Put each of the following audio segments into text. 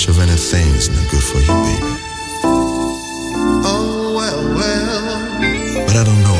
much of is no good for you, baby. Oh, well, well. But I don't know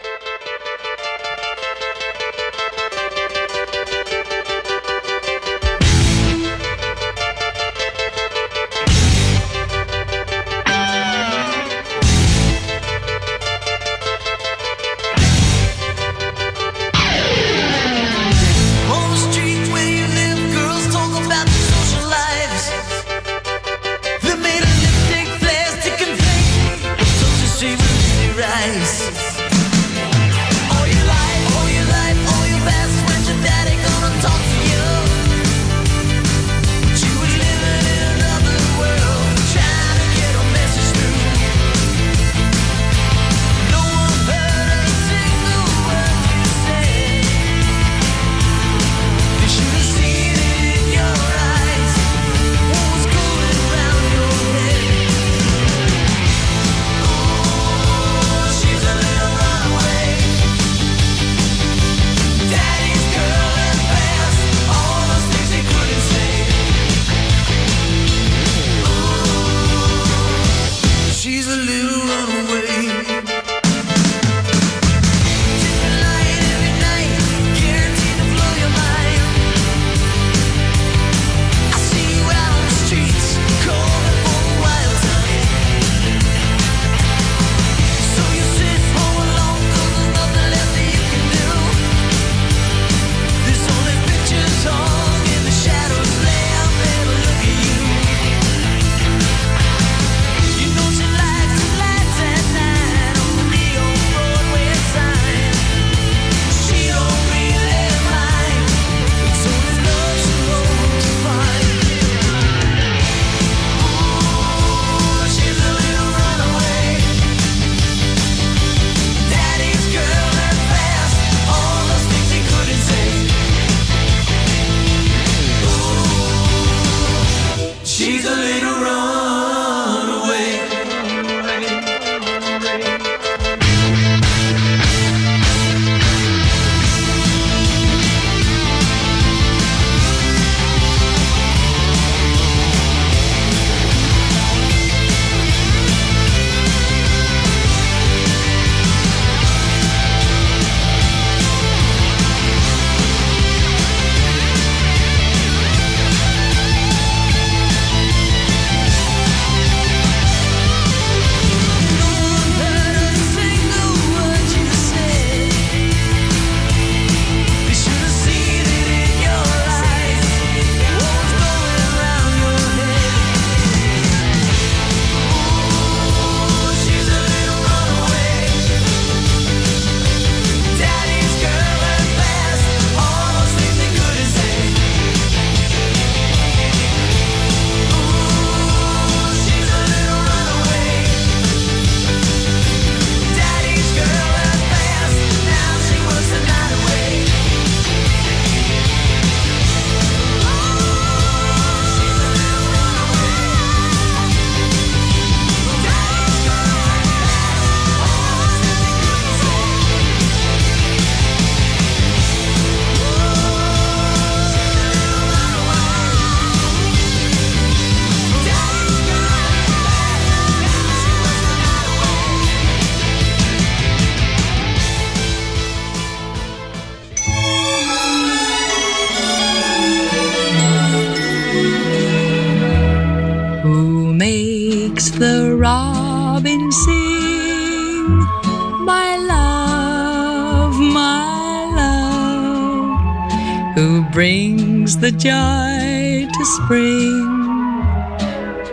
The joy to spring.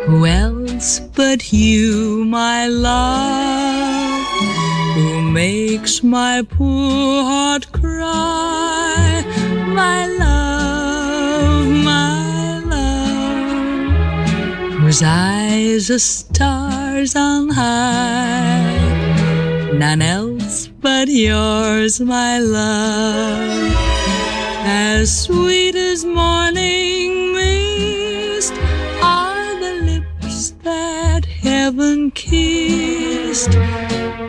Who else but you, my love, who makes my poor heart cry, my love, my love, whose eyes are stars on high, none else but yours, my love, as sweet as morning mist are the lips that heaven kissed,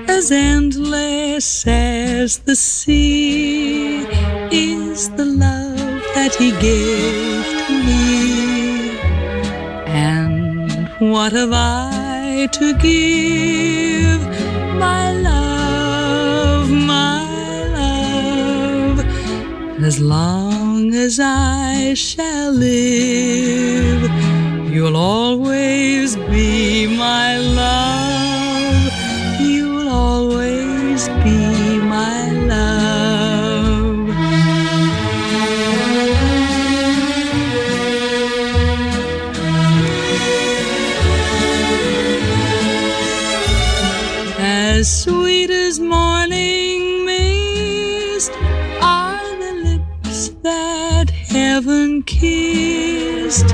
as endless as the sea is the love that he gave to me. And what have I to give, my love, As long as I shall live, you'll always be my love. Kissed,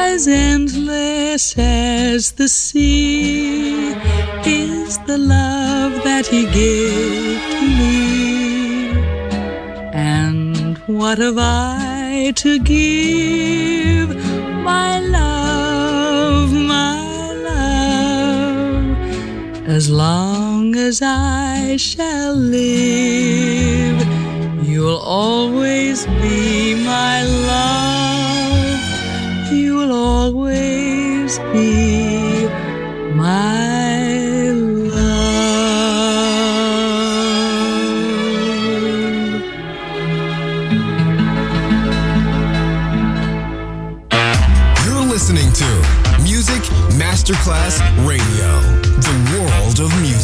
as endless as the sea is the love that he gave to me. And what have I to give, my love, my love? As long as I shall live, you'll always be my love. You'll always be my love. You're listening to Music Masterclass Radio, the world of music.